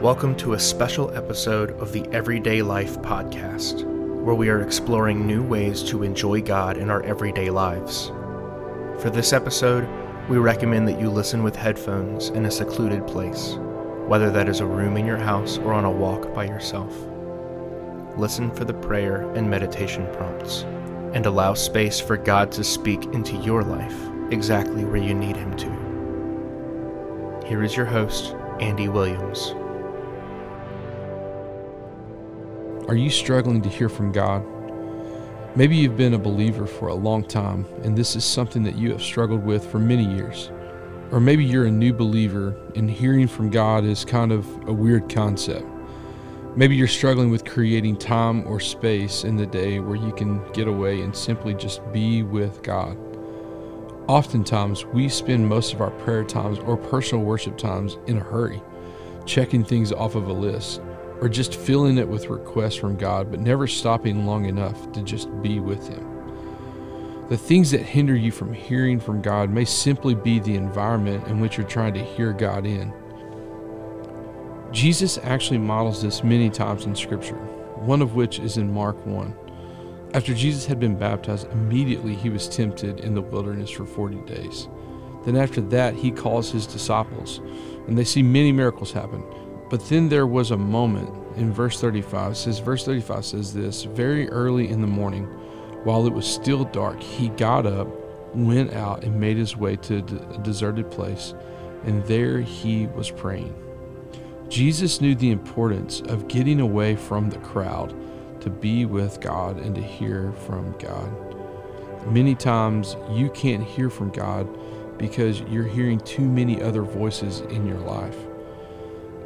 Welcome to a special episode of the Everyday Life podcast, where we are exploring new ways to enjoy God in our everyday lives. For this episode, we recommend that you listen with headphones in a secluded place, whether that is a room in your house or on a walk by yourself. Listen for the prayer and meditation prompts, and allow space for God to speak into your life exactly where you need Him to. Here is your host, Andy Williams. Are you struggling to hear from God? Maybe you've been a believer for a long time, and this is something that you have struggled with for many years. Or maybe you're a new believer, and hearing from God is kind of a weird concept. Maybe you're struggling with creating time or space in the day where you can get away and simply just be with God. Oftentimes, we spend most of our prayer times or personal worship times in a hurry, checking things off of a list or just filling it with requests from God, but never stopping long enough to just be with Him. The things that hinder you from hearing from God may simply be the environment in which you're trying to hear God in. Jesus actually models this many times in Scripture, one of which is in Mark 1. After Jesus had been baptized, immediately he was tempted in the wilderness for 40 days. Then, after that, he calls his disciples, and they see many miracles happen. But then there was a moment in verse 35. It says, verse 35 says this Very early in the morning, while it was still dark, he got up, went out, and made his way to a deserted place, and there he was praying. Jesus knew the importance of getting away from the crowd to be with God and to hear from God. Many times you can't hear from God because you're hearing too many other voices in your life.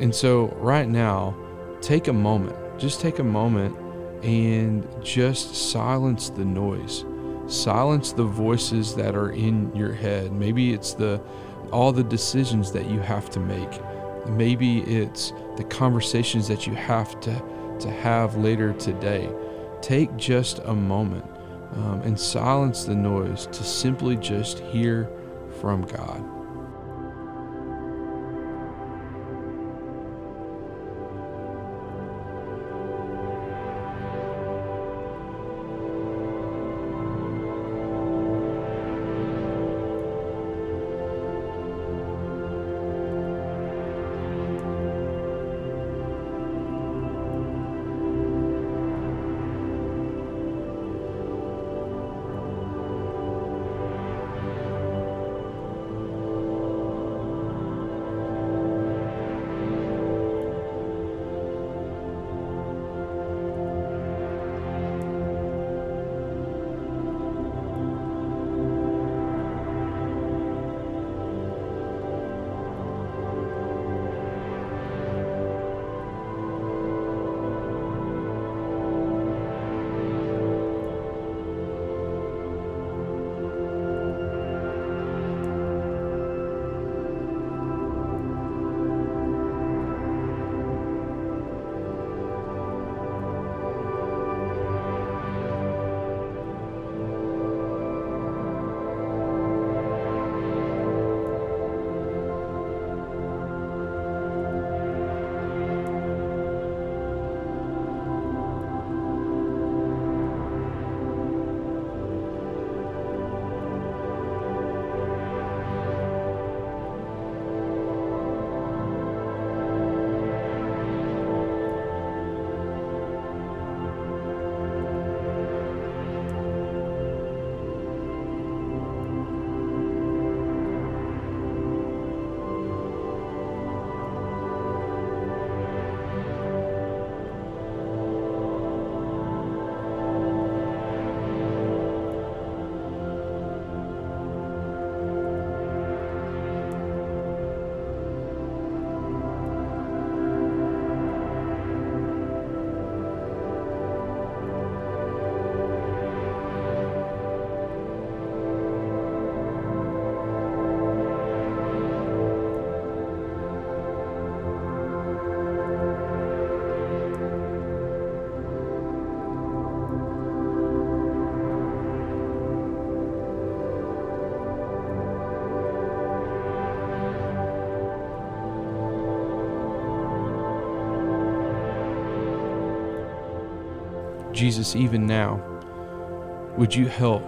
And so, right now, take a moment, just take a moment and just silence the noise. Silence the voices that are in your head. Maybe it's the all the decisions that you have to make. Maybe it's the conversations that you have to, to have later today. Take just a moment um, and silence the noise to simply just hear from God. Jesus, even now, would you help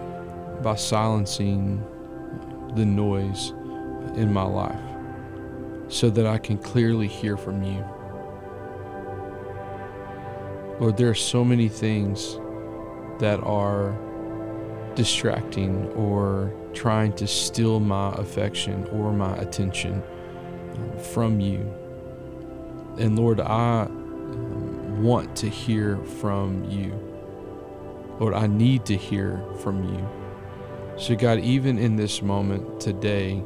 by silencing the noise in my life so that I can clearly hear from you? Lord, there are so many things that are distracting or trying to steal my affection or my attention from you. And Lord, I want to hear from you. Lord, I need to hear from you. So, God, even in this moment today,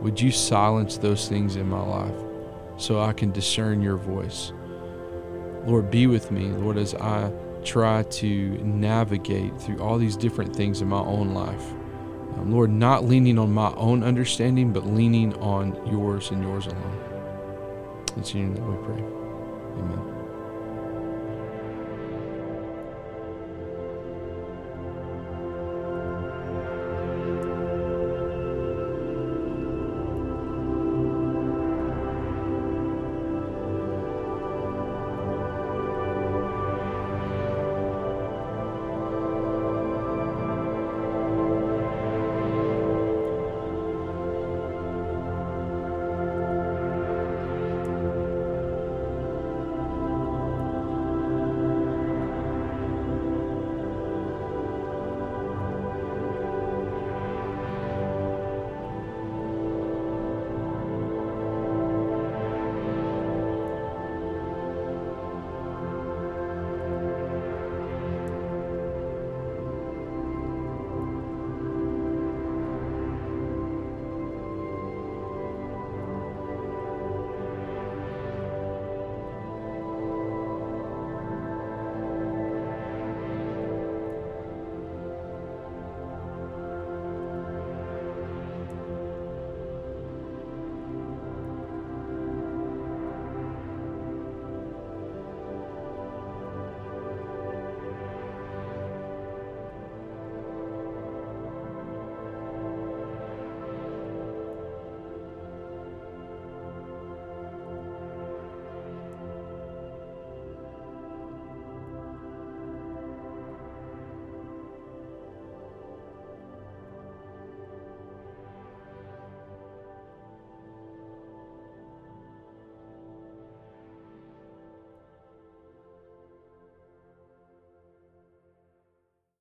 would you silence those things in my life so I can discern your voice? Lord, be with me, Lord, as I try to navigate through all these different things in my own life. Um, Lord, not leaning on my own understanding, but leaning on yours and yours alone. It's in your name we pray. Amen.